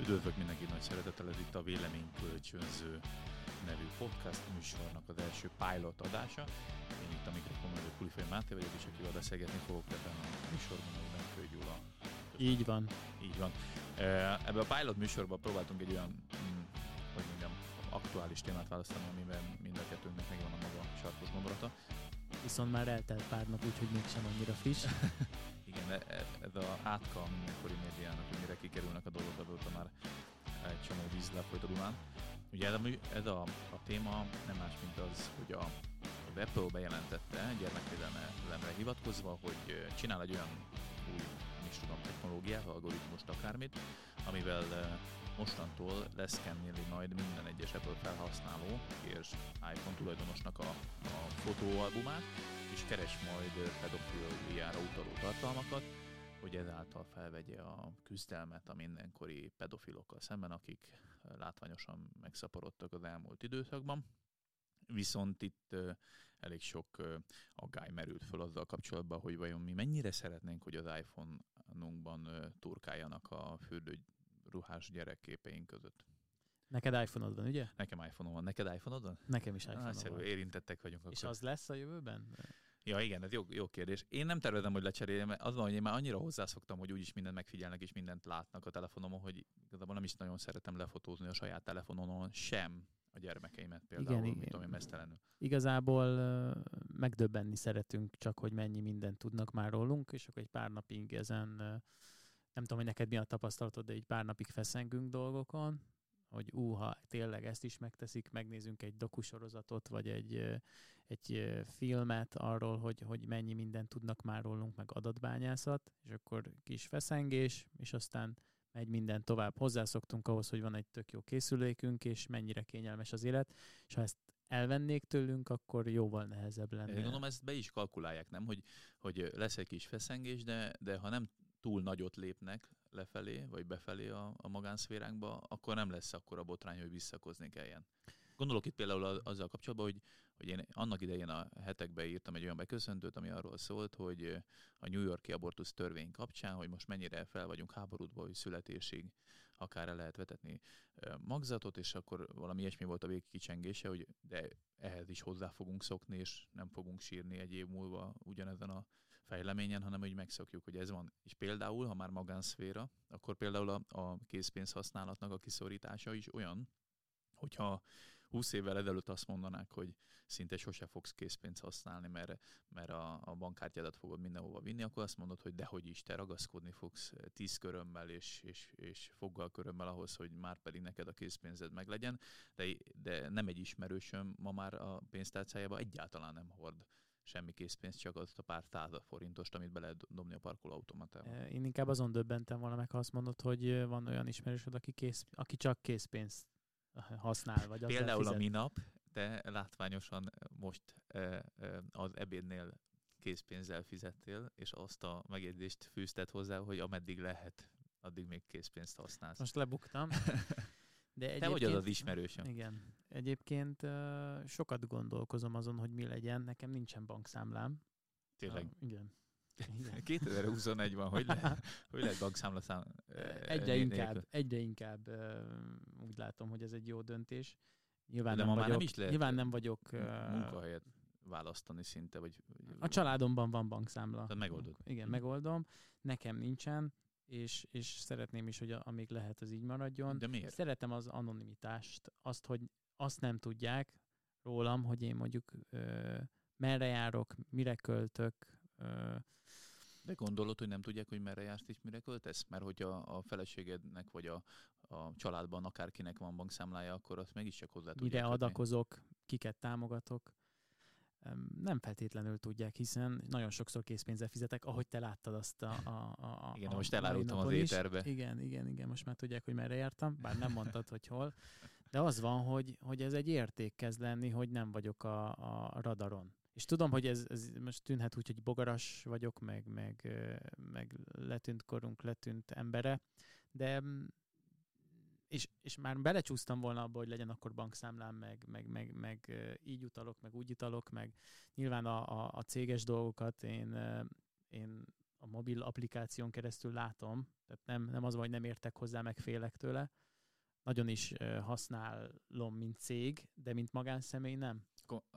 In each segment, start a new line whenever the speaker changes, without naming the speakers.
Üdvözlök mindenkit nagy szeretettel, ez itt a Véleménykölcsönző nevű podcast műsornak az első pilot adása. Én itt a mikrofon mögött Kulifai Máté vagyok, és akivel beszélgetni fogok ebben a műsorban, hogy Nemkő Gyula.
Így van.
Így van. Ebben a pilot műsorban próbáltunk egy olyan, mm, hogy mondjam, aktuális témát választani, amiben mind a kettőnknek megvan a maga sarkos gondolata.
Viszont már eltelt pár nap, úgyhogy mégsem annyira friss.
Igen, e- e- ez az átka mindenkori médiának, hogy mire kikerülnek a dolgok, azóta már egy csomó víz lefolyt a Dunán. Ugye ez a, ez a, a téma nem más, mint az, hogy a, a Apple bejelentette gyermekvédelemre hivatkozva, hogy csinál egy olyan új, is tudom, technológiát, algoritmust, akármit, amivel mostantól leszkenneli majd minden egyes Apple felhasználó és iPhone tulajdonosnak a, a fotóalbumát, és keres majd pedofiliára utaló tartalmakat, hogy ezáltal felvegye a küzdelmet a mindenkori pedofilokkal szemben, akik látványosan megszaporodtak az elmúlt időszakban. Viszont itt elég sok aggály merült föl azzal kapcsolatban, hogy vajon mi mennyire szeretnénk, hogy az iPhone-unkban turkáljanak a fürdő ruhás gyerekképeink között.
Neked iPhone-od van, ugye?
Nekem iPhone van. Neked iPhone-od van?
Nekem is iPhone
ah, van. Érintettek vagyunk.
Akkor. És az lesz a jövőben?
Ja, igen, ez jó, jó kérdés. Én nem tervezem, hogy lecseréljem, mert az van, hogy én már annyira hozzászoktam, hogy úgyis mindent megfigyelnek és mindent látnak a telefonomon, hogy igazából nem is nagyon szeretem lefotózni a saját telefonomon sem a gyermekeimet például, igen, mint ami mesztelenül.
Igazából megdöbbenni szeretünk csak, hogy mennyi mindent tudnak már rólunk, és akkor egy pár napig ezen, nem tudom, hogy neked mi a tapasztalatod, de egy pár napig feszengünk dolgokon, hogy úha, tényleg ezt is megteszik, megnézünk egy dokusorozatot, vagy egy, egy filmet arról, hogy, hogy mennyi mindent tudnak már rólunk, meg adatbányászat, és akkor kis feszengés, és aztán megy minden tovább. Hozzászoktunk ahhoz, hogy van egy tök jó készülékünk, és mennyire kényelmes az élet, és ha ezt elvennék tőlünk, akkor jóval nehezebb lenne. Én
gondolom, ezt be is kalkulálják, nem? Hogy, hogy lesz egy kis feszengés, de, de ha nem túl nagyot lépnek lefelé, vagy befelé a, a magánszféránkba, akkor nem lesz akkor a botrány, hogy visszakozni kelljen. Gondolok itt például azzal kapcsolatban, hogy, hogy én annak idején a hetekben írtam egy olyan beköszöntőt, ami arról szólt, hogy a New Yorki abortusz törvény kapcsán, hogy most mennyire fel vagyunk háborúdva, hogy születésig akár el lehet vetetni magzatot, és akkor valami ilyesmi volt a végkicsengése, hogy de ehhez is hozzá fogunk szokni, és nem fogunk sírni egy év múlva ugyanezen a fejleményen, hanem hogy megszokjuk, hogy ez van. És például, ha már magánszféra, akkor például a, a készpénz használatnak a kiszorítása is olyan, hogyha 20 évvel ezelőtt azt mondanák, hogy szinte sose fogsz készpénzt használni, mert, mert a, a bankkártyádat fogod mindenhova vinni, akkor azt mondod, hogy dehogy is, te ragaszkodni fogsz tíz körömmel és, és, és foggal körömmel ahhoz, hogy már pedig neked a készpénzed meglegyen, de, de nem egy ismerősöm ma már a pénztárcájába egyáltalán nem hord semmi készpénz, csak azt a pár század forintost, amit be lehet dobni a parkolóautomatába.
Én inkább azon döbbentem volna meg, ha azt mondod, hogy van olyan ismerősöd, aki, kész, aki csak készpénzt használ, vagy
Például a minap, de látványosan most az ebédnél készpénzzel fizettél, és azt a megjegyzést fűzted hozzá, hogy ameddig lehet, addig még készpénzt használsz.
Most lebuktam.
De egyébként, Te vagy az az ismerősöm.
Igen. Egyébként sokat gondolkozom azon, hogy mi legyen. Nekem nincsen bankszámlám.
Tényleg? Uh,
igen.
igen. 2021 van, hogy, le, hogy lehet bankszámla szám?
Egyre inkább, egyre inkább úgy látom, hogy ez egy jó döntés. Nyilván
De
nem vagyok,
nem is lehet
nyilván nem vagyok
munkahelyet választani szinte, vagy...
A családomban van bankszámla.
Tehát megoldod.
Igen, megoldom. Nekem nincsen és, és szeretném is, hogy amíg lehet, az így maradjon.
De miért?
Szeretem az anonimitást, azt, hogy azt nem tudják rólam, hogy én mondjuk ö, merre járok, mire költök. Ö,
de gondolod, hogy nem tudják, hogy merre jársz és mire költesz? Mert hogy a, a feleségednek vagy a, a családban akárkinek van bankszámlája, akkor azt mégiscsak hozzá tudják.
Mire adakozok, kiket támogatok nem feltétlenül tudják, hiszen nagyon sokszor készpénzzel fizetek, ahogy te láttad azt a... a, a
igen, a, most elárultam az éterbe.
Igen, igen, igen, most már tudják, hogy merre jártam, bár nem mondtad, hogy hol. De az van, hogy, hogy ez egy érték kezd lenni, hogy nem vagyok a, a radaron. És tudom, hogy ez, ez most tűnhet úgy, hogy bogaras vagyok, meg, meg, meg letűnt korunk, letűnt embere, de és, és már belecsúsztam volna abba, hogy legyen akkor bankszámlám, meg, meg, meg, meg így utalok, meg úgy utalok, meg nyilván a, a, a céges dolgokat én, én a mobil applikáción keresztül látom, tehát nem, nem az van, hogy nem értek hozzá, meg félek tőle. Nagyon is használom, mint cég, de mint magánszemély nem.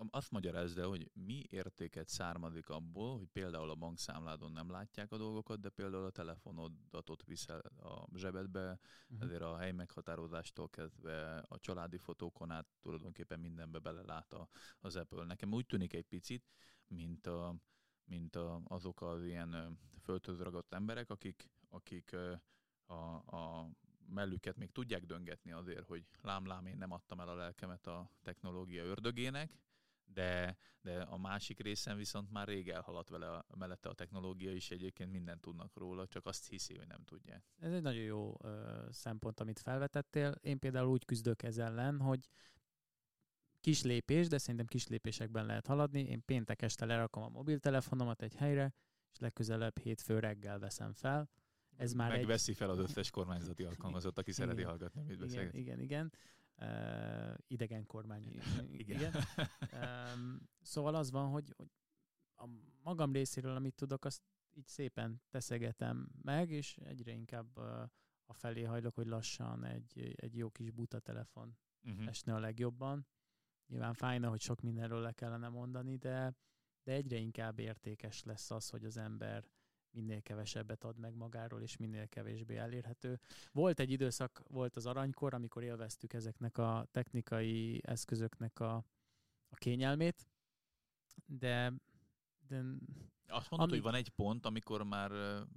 Azt magyarázd el, hogy mi értéket származik abból, hogy például a bankszámládon nem látják a dolgokat, de például a telefonodat ott viszel a zsebedbe, uh-huh. ezért a hely meghatározástól kezdve a családi fotókon át tulajdonképpen mindenbe belelát az Apple. Nekem úgy tűnik egy picit, mint a, mint a, azok az ilyen földhöz ragadt emberek, akik, akik a, a mellüket még tudják döngetni azért, hogy lám-lám én nem adtam el a lelkemet a technológia ördögének, de, de a másik részen viszont már rég elhaladt vele a, mellette a technológia is, egyébként mindent tudnak róla, csak azt hiszi, hogy nem tudják.
Ez egy nagyon jó ö, szempont, amit felvetettél. Én például úgy küzdök ez ellen, hogy kis lépés, de szerintem kis lépésekben lehet haladni. Én péntek este lerakom a mobiltelefonomat egy helyre, és legközelebb hétfő reggel veszem fel.
Ez már Megveszi egy... fel az összes kormányzati alkalmazott, aki igen, szereti hallgatni, amit
beszélget. Igen, igen, igen. Uh, idegen kormány. igen. igen. Um, szóval az van, hogy, hogy a magam részéről, amit tudok, azt így szépen teszegetem meg, és egyre inkább uh, a felé hajlok, hogy lassan egy, egy jó kis buta telefon uh-huh. esne a legjobban. Nyilván fájna, hogy sok mindenről le kellene mondani, de, de egyre inkább értékes lesz az, hogy az ember minél kevesebbet ad meg magáról, és minél kevésbé elérhető. Volt egy időszak, volt az aranykor, amikor élveztük ezeknek a technikai eszközöknek a, a kényelmét, de, de
azt mondod, ami... hogy van egy pont, amikor már,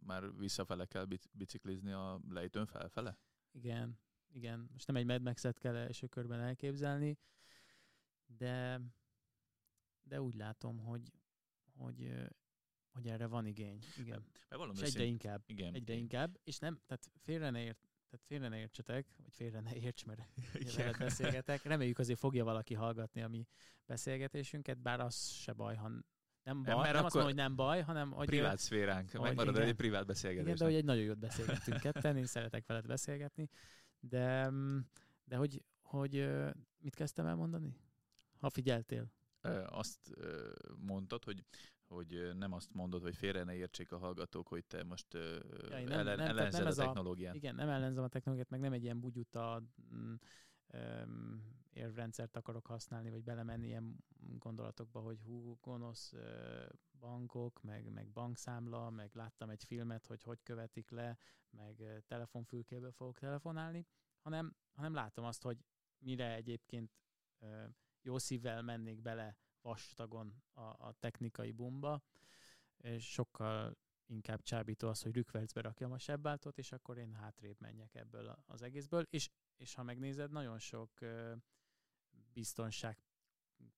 már visszafele kell biciklizni a lejtőn felfele?
Igen, igen. Most nem egy Mad Max-et kell első körben elképzelni, de, de úgy látom, hogy, hogy hogy erre van igény. Igen. Mert és egyre szint... inkább. Igen. Egyre inkább. És nem, tehát félre ne ért, tehát félre ne értsetek, vagy félre ne érts, mert veled beszélgetek. Reméljük azért fogja valaki hallgatni a mi beszélgetésünket, bár az se baj, ha nem baj, mert nem azt mondom, hogy nem baj, hanem hogy...
Privát szféránk, megmarad egy privát beszélgetés. Igen,
de hogy egy nagyon jót beszélgettünk ketten, én szeretek veled beszélgetni, de, de hogy, hogy mit kezdtem el mondani? Ha figyeltél.
Azt mondtad, hogy hogy nem azt mondod, hogy félre ne értsék a hallgatók, hogy te most ja, nem, ellen, nem, ellenzed nem a technológiát.
A, igen, nem ellenzem a technológiát, meg nem egy ilyen bugyuta um, érvrendszert akarok használni, vagy belemenni ilyen gondolatokba, hogy hú, gonosz bankok, meg, meg bankszámla, meg láttam egy filmet, hogy hogy követik le, meg telefonfülkéből fogok telefonálni, hanem, hanem látom azt, hogy mire egyébként jó szívvel mennék bele vastagon a, a technikai bumba, és sokkal inkább csábító az, hogy rükvercbe rakjam a sebbáltót, és akkor én hátrébb menjek ebből az egészből, és, és ha megnézed, nagyon sok biztonság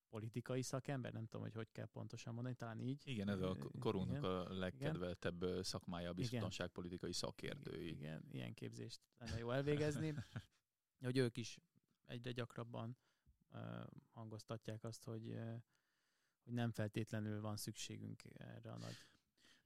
politikai szakember, nem tudom, hogy hogy kell pontosan mondani, talán így.
Igen, ez a korunknak igen, a legkedveltebb igen. szakmája a biztonságpolitikai szakértői.
Igen, ilyen képzést lenne jó elvégezni, hogy ők is egyre gyakrabban uh, hangoztatják azt, hogy uh, hogy nem feltétlenül van szükségünk erre a nagy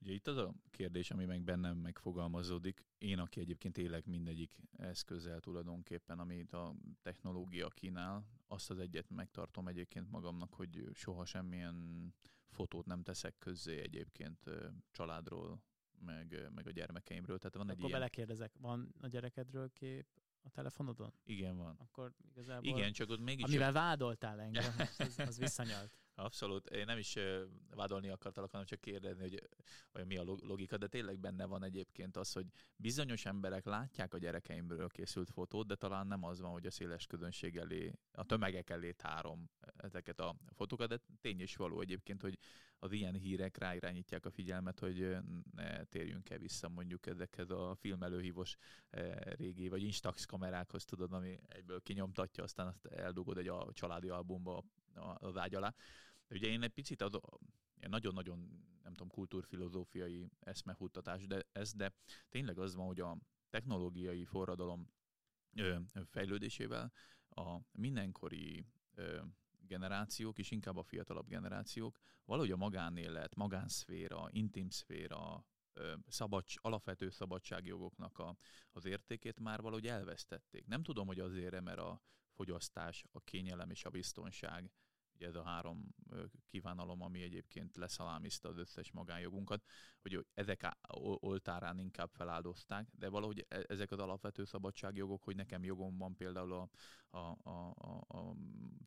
Ugye itt az a kérdés, ami meg bennem megfogalmazódik, én, aki egyébként élek mindegyik eszközzel tulajdonképpen, amit a technológia kínál, azt az egyet megtartom egyébként magamnak, hogy soha semmilyen fotót nem teszek közzé egyébként családról, meg, meg a gyermekeimről. Tehát van
Akkor
egy ilyen...
belekérdezek, van a gyerekedről kép a telefonodon?
Igen, van.
Akkor igazából...
Igen, csak ott mégis...
Amivel vádoltál engem, az, az visszanyalt.
Abszolút. Én nem is vádolni akartalak, hanem csak kérdezni, hogy, hogy mi a logika, de tényleg benne van egyébként az, hogy bizonyos emberek látják a gyerekeimről készült fotót, de talán nem az van, hogy a széles közönség elé, a tömegek elé tárom ezeket a fotókat, de tény is való egyébként, hogy az ilyen hírek ráirányítják a figyelmet, hogy ne térjünk el vissza mondjuk ezekhez a filmelőhívós régi, vagy instax kamerákhoz, tudod, ami egyből kinyomtatja, aztán azt eldugod egy a családi albumba az ágy alá. De ugye én egy picit az, nagyon-nagyon, nem tudom, kultúrfilozófiai eszmefuttatás, de ez, de tényleg az van, hogy a technológiai forradalom ö, fejlődésével a mindenkori ö, generációk, és inkább a fiatalabb generációk valahogy a magánélet, magánszféra, intim szféra, szabad, alapvető szabadságjogoknak a, az értékét már valahogy elvesztették. Nem tudom, hogy azért, mert a fogyasztás, a kényelem és a biztonság ugye ez a három kívánalom, ami egyébként leszalámizta az összes magánjogunkat, hogy ezek oltárán inkább feláldozták, de valahogy e, ezek az alapvető szabadságjogok, hogy nekem jogom van például a, a, a, a,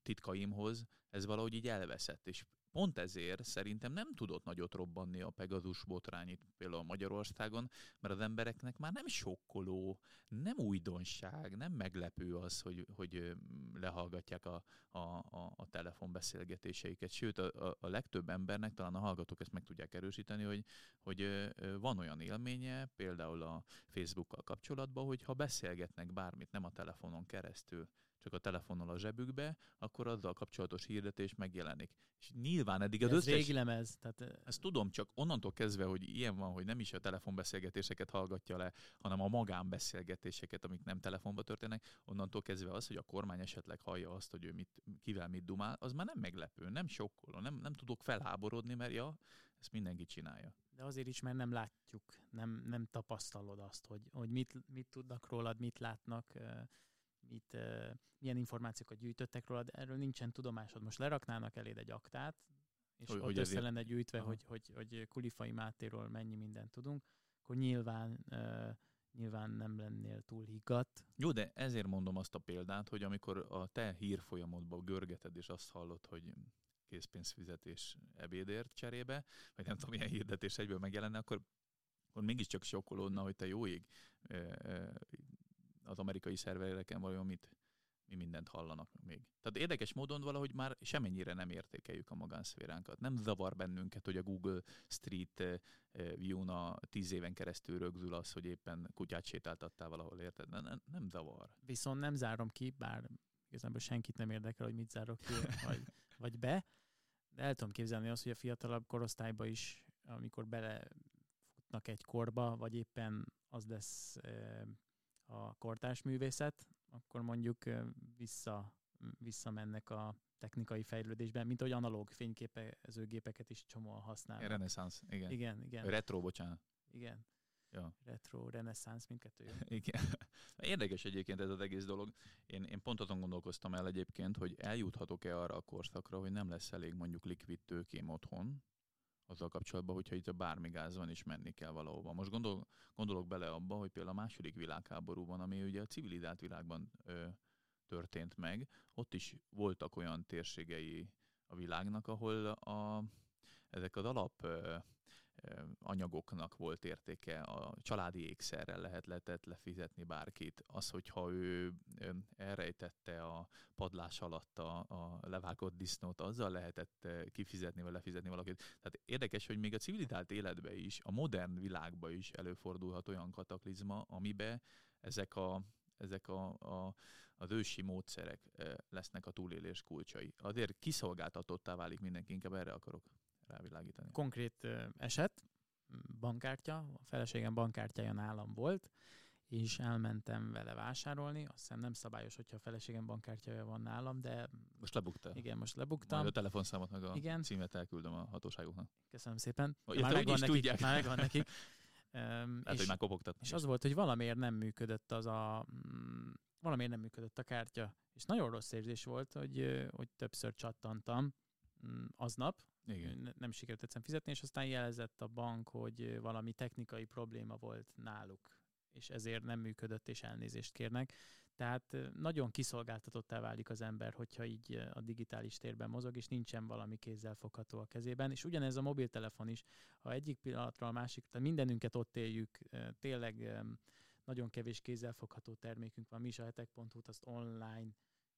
titkaimhoz, ez valahogy így elveszett, és pont ezért szerintem nem tudott nagyot robbanni a Pegazus botrány itt például Magyarországon, mert az embereknek már nem sokkoló, nem újdonság, nem meglepő az, hogy, hogy lehallgatják a, a, a, a telefonbeszélgetéseiket. Sőt, a, a, a legtöbb embernek, talán a hallgatók ezt meg tudják erősíteni, hogy, hogy van olyan élménye, például a Facebookkal kapcsolatban, hogy ha beszélgetnek bármit, nem a telefonon keresztül, csak a telefonnal a zsebükbe, akkor azzal kapcsolatos hirdetés megjelenik. És nyilván eddig az
Ez
összes...
régi lemez. Tehát...
Ezt tudom, csak onnantól kezdve, hogy ilyen van, hogy nem is a telefonbeszélgetéseket hallgatja le, hanem a magánbeszélgetéseket, amik nem telefonba történnek, onnantól kezdve az, hogy a kormány esetleg hallja azt, hogy ő mit, kivel mit dumál, az már nem meglepő, nem sokkoló, nem, nem tudok felháborodni, mert ja, ezt mindenki csinálja.
De azért is, mert nem látjuk, nem, nem tapasztalod azt, hogy, hogy mit, mit tudnak rólad, mit látnak, mit, milyen információkat gyűjtöttek rólad, erről nincsen tudomásod. Most leraknának eléd egy aktát, és hogy, ott hogy össze lenne gyűjtve, hogy, hogy, hogy Kulifai Mátéról mennyi mindent tudunk, akkor nyilván nyilván nem lennél túl higgadt.
Jó, de ezért mondom azt a példát, hogy amikor a te hírfolyamodban görgeted, és azt hallod, hogy készpénzfizetés ebédért cserébe, vagy nem tudom, milyen hirdetés egyből megjelenne, akkor, akkor mégiscsak sokkolódna, hogy te jó ég, az amerikai szervereken vajon mit, mi mindent hallanak még. Tehát érdekes módon valahogy már semennyire nem értékeljük a magánszféránkat. Nem zavar bennünket, hogy a Google Street eh, View-n a tíz éven keresztül rögzül az, hogy éppen kutyát sétáltattál valahol, érted? Nem, nem zavar.
Viszont nem zárom ki, bár igazából senkit nem érdekel, hogy mit zárok ki, vagy, vagy be, de el tudom képzelni azt, hogy a fiatalabb korosztályba is, amikor belefutnak egy korba, vagy éppen az lesz eh, a kortárs művészet, akkor mondjuk vissza, visszamennek a technikai fejlődésben, mint ahogy analóg fényképezőgépeket is csomóan használnak.
Reneszánsz, igen.
Igen, igen.
Retro, bocsánat.
Igen.
Ja.
Retro, reneszánsz, mindkettő.
Igen. Érdekes egyébként ez az egész dolog. Én, én pont azon gondolkoztam el egyébként, hogy eljuthatok-e arra a korszakra, hogy nem lesz elég mondjuk likvid tőkém otthon, azzal kapcsolatban, hogyha itt a bármi gáz van, és menni kell valahova. Most gondol, gondolok bele abba, hogy például a második világháborúban, ami ugye a civilizált világban ö, történt meg, ott is voltak olyan térségei a világnak, ahol a, ezek az alap ö, anyagoknak volt értéke, a családi ékszerrel lehet lehetett lefizetni bárkit. Az, hogyha ő elrejtette a padlás alatt a, a levágott disznót, azzal lehetett kifizetni vagy lefizetni valakit. Tehát érdekes, hogy még a civilizált életbe is, a modern világba is előfordulhat olyan kataklizma, amibe ezek a ezek a, a, az ősi módszerek lesznek a túlélés kulcsai. Azért kiszolgáltatottá válik mindenki, inkább erre akarok rávilágítani.
Konkrét eset, bankkártya, a feleségem bankkártyája nálam volt, és elmentem vele vásárolni. Azt hiszem nem szabályos, hogyha a feleségem bankkártyája van nálam, de...
Most lebukta.
Igen, most lebuktam.
Majd a telefonszámot meg a Igen. címet elküldöm a hatóságoknak.
Köszönöm szépen.
Már megvan, nekik, tudják.
már megvan nekik.
Um, és, hogy már kopogtatnak.
És az volt, hogy valamiért nem működött az a... Mm, valamiért nem működött a kártya. És nagyon rossz érzés volt, hogy, hogy többször csattantam mm, aznap, igen. nem sikerült egyszerűen fizetni, és aztán jelezett a bank, hogy valami technikai probléma volt náluk, és ezért nem működött, és elnézést kérnek. Tehát nagyon kiszolgáltatottá válik az ember, hogyha így a digitális térben mozog, és nincsen valami fogható a kezében. És ugyanez a mobiltelefon is, ha egyik pillanatra a másik, tehát mindenünket ott éljük, tényleg nagyon kevés fogható termékünk van, mi is a hetek.hu-t azt online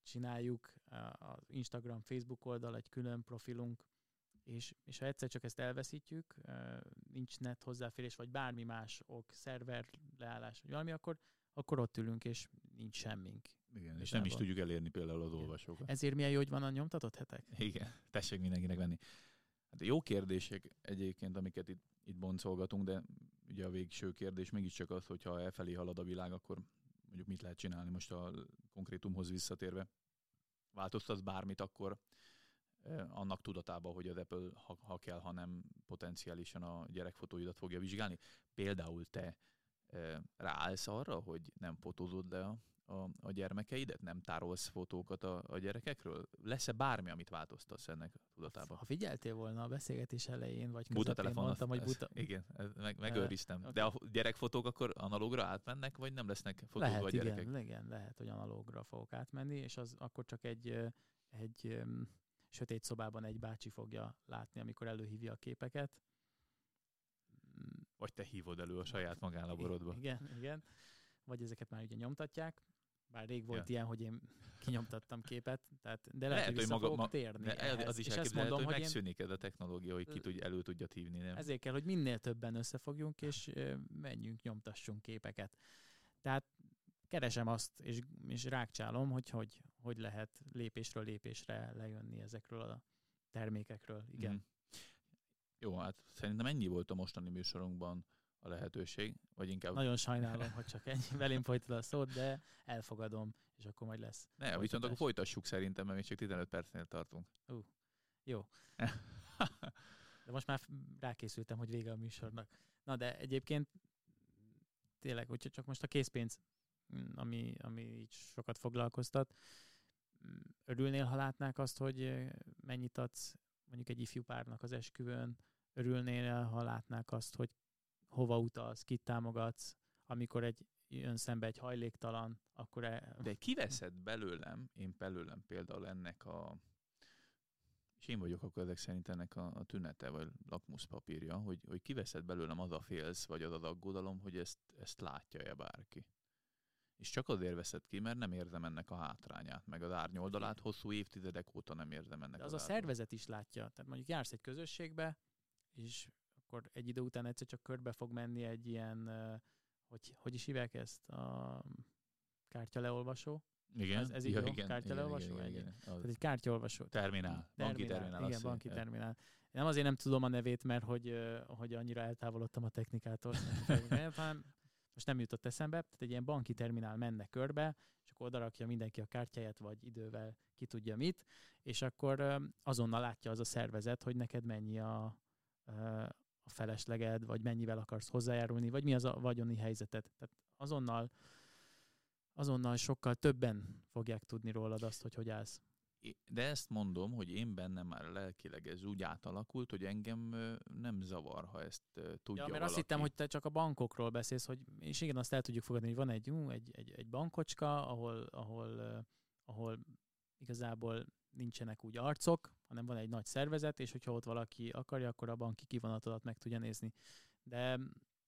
csináljuk, az Instagram, Facebook oldal, egy külön profilunk, és, és ha egyszer csak ezt elveszítjük, nincs net hozzáférés, vagy bármi más ok, szerver leállás, vagy valami, akkor, akkor ott ülünk, és nincs semmink.
Igen, és nem is tudjuk elérni például az olvasókat.
Ezért milyen jó, hogy van a nyomtatott hetek?
Igen, tessék mindenkinek venni. Hát jó kérdések egyébként, amiket itt, itt boncolgatunk, de ugye a végső kérdés mégiscsak az, hogyha elfelé halad a világ, akkor mondjuk mit lehet csinálni most a konkrétumhoz visszatérve. Változtatsz bármit, akkor annak tudatában, hogy az Apple, ha, ha kell, ha nem potenciálisan a gyerekfotóidat fogja vizsgálni. Például te ráállsz arra, hogy nem fotózod le a, a, a gyermekeidet? Nem tárolsz fotókat a, a gyerekekről? Lesz-e bármi, amit változtatsz ennek tudatában?
Ha figyeltél volna a beszélgetés elején, vagy
Buta telefon,
mondtam, hogy
ez-
buta...
Igen, ez meg, megőriztem.
oké.
De a gyerekfotók akkor analógra átmennek, vagy nem lesznek fotók
Lehet,
a gyerekek?
igen, igen, lehet, hogy analógra fogok átmenni, és az akkor csak egy, egy sötét szobában egy bácsi fogja látni, amikor előhívja a képeket.
Vagy te hívod elő a saját magánlaborodba?
Igen, igen. Vagy ezeket már ugye nyomtatják. Bár rég volt
Ja.
ilyen, hogy én kinyomtattam képet, tehát, de lehet,
Lehet,
hogy
hogy maga-
fogok
ma-
térni
De ez,
ehhez.
az is
és ezt mondom,
hogy
hogy én
megszűnik ez a technológia, hogy ki tud, elő tudja hívni. Nem?
ezért kell, hogy minél többen összefogjunk, és menjünk, nyomtassunk képeket. Tehát keresem azt, és, és rákcsálom, hogy, hogy hogy lehet lépésről lépésre lejönni ezekről a termékekről. Igen.
Mhm. Jó, hát szerintem ennyi volt a mostani műsorunkban a lehetőség, vagy inkább...
Nagyon sajnálom, hogy csak ennyi velem folytad a szót, de elfogadom, és akkor majd lesz.
ne, viszont akkor
folytatás.
folytassuk szerintem, mert még csak 15 percnél tartunk.
Jó. De most már rákészültem, hogy vége a műsornak. Na de egyébként tényleg, hogyha csak most a készpénz, mm, ami, ami így sokat foglalkoztat, mm, örülnél, ha látnák azt, hogy mennyit adsz mondjuk egy ifjú párnak az esküvőn, örülnél, ha látnák azt, hogy hova utalsz, kit támogatsz, amikor egy jön szembe egy hajléktalan, akkor e,
De kiveszed belőlem, én belőlem például ennek a és én vagyok akkor ezek szerint ennek a, a tünete, vagy lakmuszpapírja, hogy, hogy kiveszed belőlem az a félsz, vagy az az aggodalom, hogy ezt, ezt látja-e bárki. És csak azért veszed ki, mert nem érzem ennek a hátrányát, meg az árnyoldalát, hosszú évtizedek óta nem érzem ennek
De az
az
a szervezet is látja. Tehát mondjuk jársz egy közösségbe, és akkor egy idő után egyszer csak körbe fog menni egy ilyen, hogy, hogy is hívják ezt? A kártyaleolvasó.
Igen,
ez- ez így jó? Kártyaleolvasó? Ennyi.
Az
Tehát egy kártyaleolvasó.
terminál, banki terminál.
Igen, banki
mondja.
terminál. Nem azért nem tudom a nevét, mert hogy, hogy annyira eltávolodtam a technikától, hanem most nem jutott eszembe, tehát egy ilyen banki terminál menne körbe, és akkor odarakja mindenki a kártyáját, vagy idővel ki tudja mit, és akkor azonnal látja az a szervezet, hogy neked mennyi a, a felesleged, vagy mennyivel akarsz hozzájárulni, vagy mi az a vagyoni helyzeted. Tehát azonnal azonnal sokkal többen fogják tudni rólad azt, hogy hogy állsz.
De ezt mondom, hogy én bennem már lelkileg ez úgy átalakult, hogy engem nem zavar, ha ezt tudja
Ja, mert
valaki.
azt hittem, hogy te csak a bankokról beszélsz, hogy, és igen, azt el tudjuk fogadni, hogy van egy, egy, egy, egy bankocska, ahol, ahol, ahol igazából nincsenek úgy arcok, hanem van egy nagy szervezet, és hogyha ott valaki akarja, akkor a banki kivonatodat meg tudja nézni. De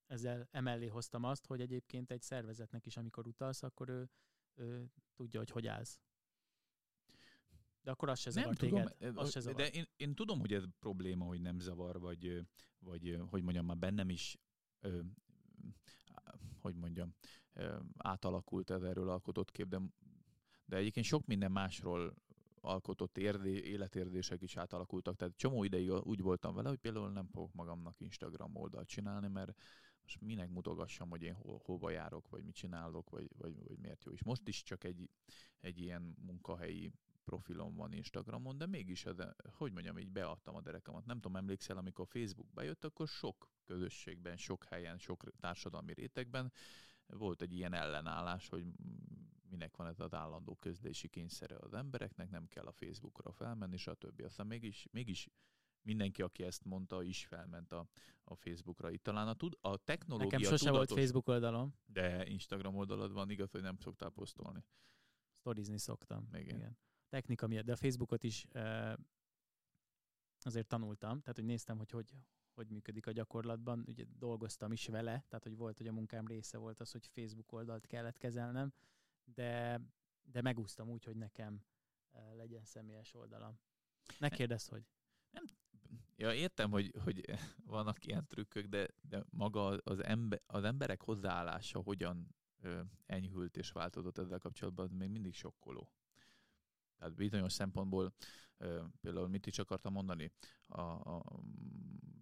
ezzel emellé hoztam azt, hogy egyébként egy szervezetnek is, amikor utalsz, akkor ő, ő tudja, hogy hogy állsz. De akkor az se
nem
zavar
tudom,
téged.
ö,
Az se zavar.
de én, én tudom, hogy ez probléma, hogy nem zavar, vagy, vagy hogy mondjam, már bennem is, ö, hogy mondjam, ö, átalakult ez erről alkotott kép, de, de egyébként sok minden másról alkotott érdé, életérdések is átalakultak. Tehát csomó ideig úgy voltam vele, hogy például nem fogok magamnak Instagram oldalt csinálni, mert most minek mutogassam, hogy én hol, hova járok, vagy mit csinálok, vagy, vagy, vagy miért jó. És most is csak egy, egy ilyen munkahelyi profilom van Instagramon, de mégis, az, hogy mondjam, így beadtam a derekamat. Nem tudom, emlékszel, amikor Facebook bejött, akkor sok közösségben, sok helyen, sok társadalmi rétegben volt egy ilyen ellenállás, hogy minek van ez az állandó közlési kényszere az embereknek, nem kell a Facebookra felmenni, stb. Aztán mégis, mégis mindenki, aki ezt mondta, is felment a, a Facebookra. Itt talán a, tud, a technológia
Nekem sose
tudatos,
volt Facebook oldalom,
de Instagram oldalad van, igaz, hogy nem szoktál posztolni.
sztorizni szoktam.
Igen.
Igen. Technika miatt, de a Facebookot is azért tanultam, tehát hogy néztem, hogy, hogy hogy működik a gyakorlatban. Ugye dolgoztam is vele, tehát hogy volt, hogy a munkám része volt az, hogy Facebook oldalt kellett kezelnem, de, de megúsztam úgy, hogy nekem legyen személyes oldalam. Ne kérdezz, hogy.
Ja, értem, hogy, hogy vannak ilyen trükkök, de, de maga az, ember, az emberek hozzáállása hogyan ö, enyhült és változott ezzel kapcsolatban, az még mindig sokkoló. Tehát bizonyos szempontból például mit is akartam mondani, a, a,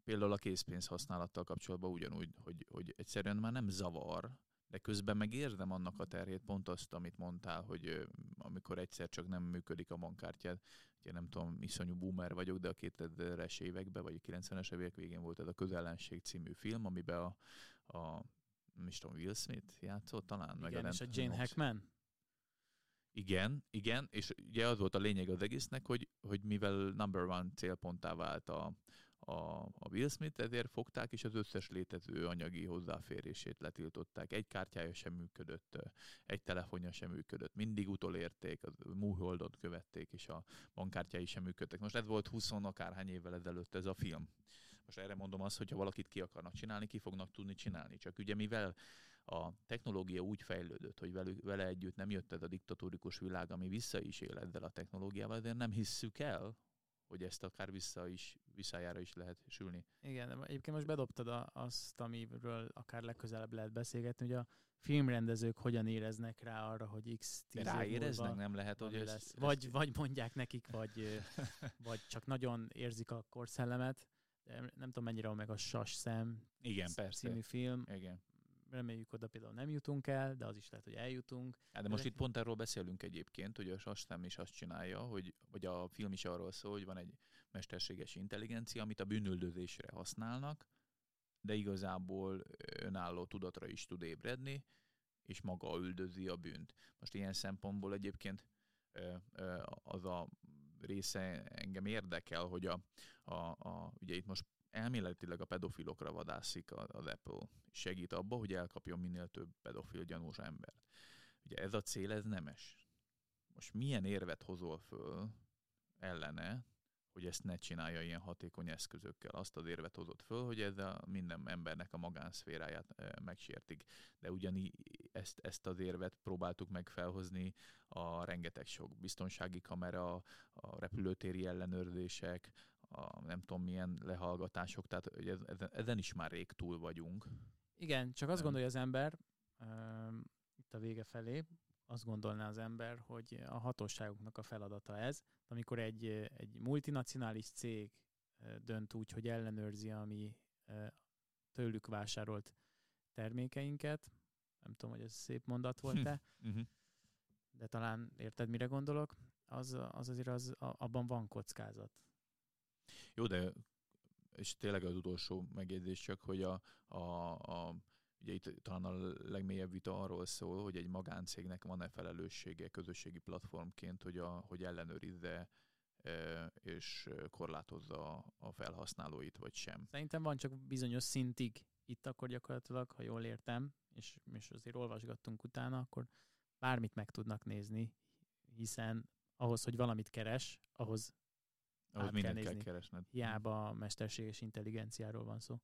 például a készpénz használattal kapcsolatban ugyanúgy, hogy, hogy egyszerűen már nem zavar, de közben meg érzem annak a terhét, pont azt, amit mondtál, hogy amikor egyszer csak nem működik a bankkártyád, ugye nem tudom, iszonyú boomer vagyok, de a 2000-es években, vagy a 90-es évek végén volt ez a Közellenség című film, amiben a, a nem is tudom, Will Smith játszott talán? meg
Igen,
a
és a Jane Hackman?
Igen, igen, és ugye az volt a lényeg az egésznek, hogy, hogy mivel number one célponttá vált a, a, a Will Smith, ezért fogták, és az összes létező anyagi hozzáférését letiltották. Egy kártyája sem működött, egy telefonja sem működött, mindig utolérték, a műholdot követték, és a bankkártyái sem működtek. Most ez volt 20 akárhány évvel ezelőtt ez a film. Most erre mondom azt, hogy ha valakit ki akarnak csinálni, ki fognak tudni csinálni. Csak ugye mivel a technológia úgy fejlődött, hogy velük, vele együtt nem jött ez a diktatórikus világ, ami vissza is él ezzel a technológiával, de nem hisszük el, hogy ezt akár vissza is, visszájára is lehet sülni.
Igen, egyébként most bedobtad a, azt, amiről akár legközelebb lehet beszélgetni, hogy a filmrendezők hogyan éreznek rá arra, hogy x 10
Ráéreznek, nem lehet, hogy ez, lesz.
Vagy, ezt... vagy mondják nekik, vagy, vagy csak nagyon érzik a korszellemet. Nem tudom, mennyire meg a Sas szem
Igen, persze.
című film.
Igen
reméljük oda például nem jutunk el, de az is lehet, hogy eljutunk.
Hát de most de itt pont erről beszélünk egyébként, hogy a SASZTEM is azt csinálja, hogy, vagy a film is arról szól, hogy van egy mesterséges intelligencia, amit a bűnüldözésre használnak, de igazából önálló tudatra is tud ébredni, és maga üldözi a bűnt. Most ilyen szempontból egyébként az a része engem érdekel, hogy a, a, a ugye itt most elméletileg a pedofilokra vadászik az Apple, segít abba, hogy elkapjon minél több pedofil gyanús embert. Ugye ez a cél, ez nemes. Most milyen érvet hozol föl ellene, hogy ezt ne csinálja ilyen hatékony eszközökkel. Azt az érvet hozott föl, hogy ez a minden embernek a magánszféráját megsértik. De ugyanígy ezt, ezt az érvet próbáltuk meg felhozni a rengeteg sok biztonsági kamera, a repülőtéri ellenőrzések, a nem tudom milyen lehallgatások, tehát ezen, is már rég túl vagyunk.
Igen, csak azt gondolja az ember, uh, itt a vége felé, azt gondolná az ember, hogy a hatóságoknak a feladata ez, amikor egy, egy multinacionális cég dönt úgy, hogy ellenőrzi a mi tőlük vásárolt termékeinket, nem tudom, hogy ez szép mondat volt-e, mhm. de talán érted, mire gondolok, az, az azért az, abban van kockázat.
Jó, de és tényleg az utolsó megjegyzés csak, hogy a, a, a ugye itt talán a legmélyebb vita arról szól, hogy egy magáncégnek van-e felelőssége közösségi platformként, hogy, a, hogy ellenőrizze e, és korlátozza a felhasználóit, vagy sem.
Szerintem van csak bizonyos szintig itt akkor gyakorlatilag, ha jól értem, és, és azért olvasgattunk utána, akkor bármit meg tudnak nézni, hiszen ahhoz, hogy valamit keres, ahhoz
ahhoz mindent kell, kell keresned.
Hiába mesterséges intelligenciáról van szó.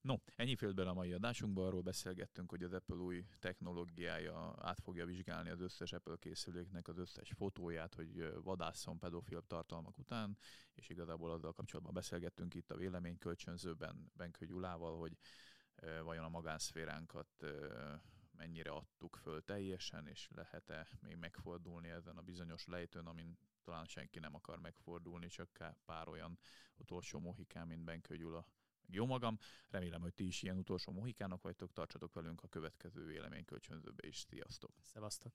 No, ennyi félt bele a mai adásunkba, arról beszélgettünk, hogy az Apple új technológiája át fogja vizsgálni az összes Apple készüléknek az összes fotóját, hogy vadásszon pedofil tartalmak után, és igazából azzal kapcsolatban beszélgettünk itt a véleménykölcsönzőben Benkő Gyulával, hogy vajon a magánszféránkat mennyire adtuk föl teljesen, és lehet-e még megfordulni ezen a bizonyos lejtőn, amin talán senki nem akar megfordulni, csak pár olyan utolsó mohikán, mint Benkő Gyula, jó magam. Remélem, hogy ti is ilyen utolsó mohikának vagytok, tartsatok velünk a következő véleménykölcsönzőbe is. Sziasztok!
Szevasztok!